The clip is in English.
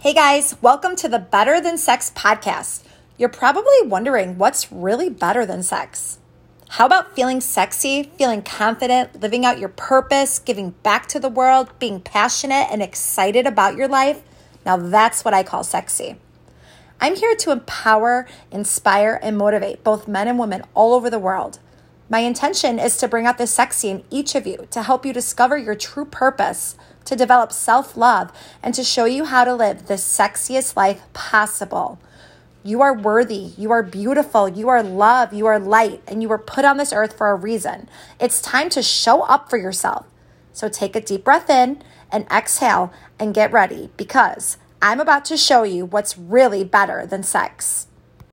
Hey guys, welcome to the Better Than Sex podcast. You're probably wondering what's really better than sex. How about feeling sexy, feeling confident, living out your purpose, giving back to the world, being passionate and excited about your life? Now that's what I call sexy. I'm here to empower, inspire, and motivate both men and women all over the world. My intention is to bring out the sexy in each of you to help you discover your true purpose to develop self love, and to show you how to live the sexiest life possible. You are worthy, you are beautiful, you are love, you are light, and you were put on this earth for a reason. It's time to show up for yourself. So take a deep breath in and exhale and get ready because I'm about to show you what's really better than sex.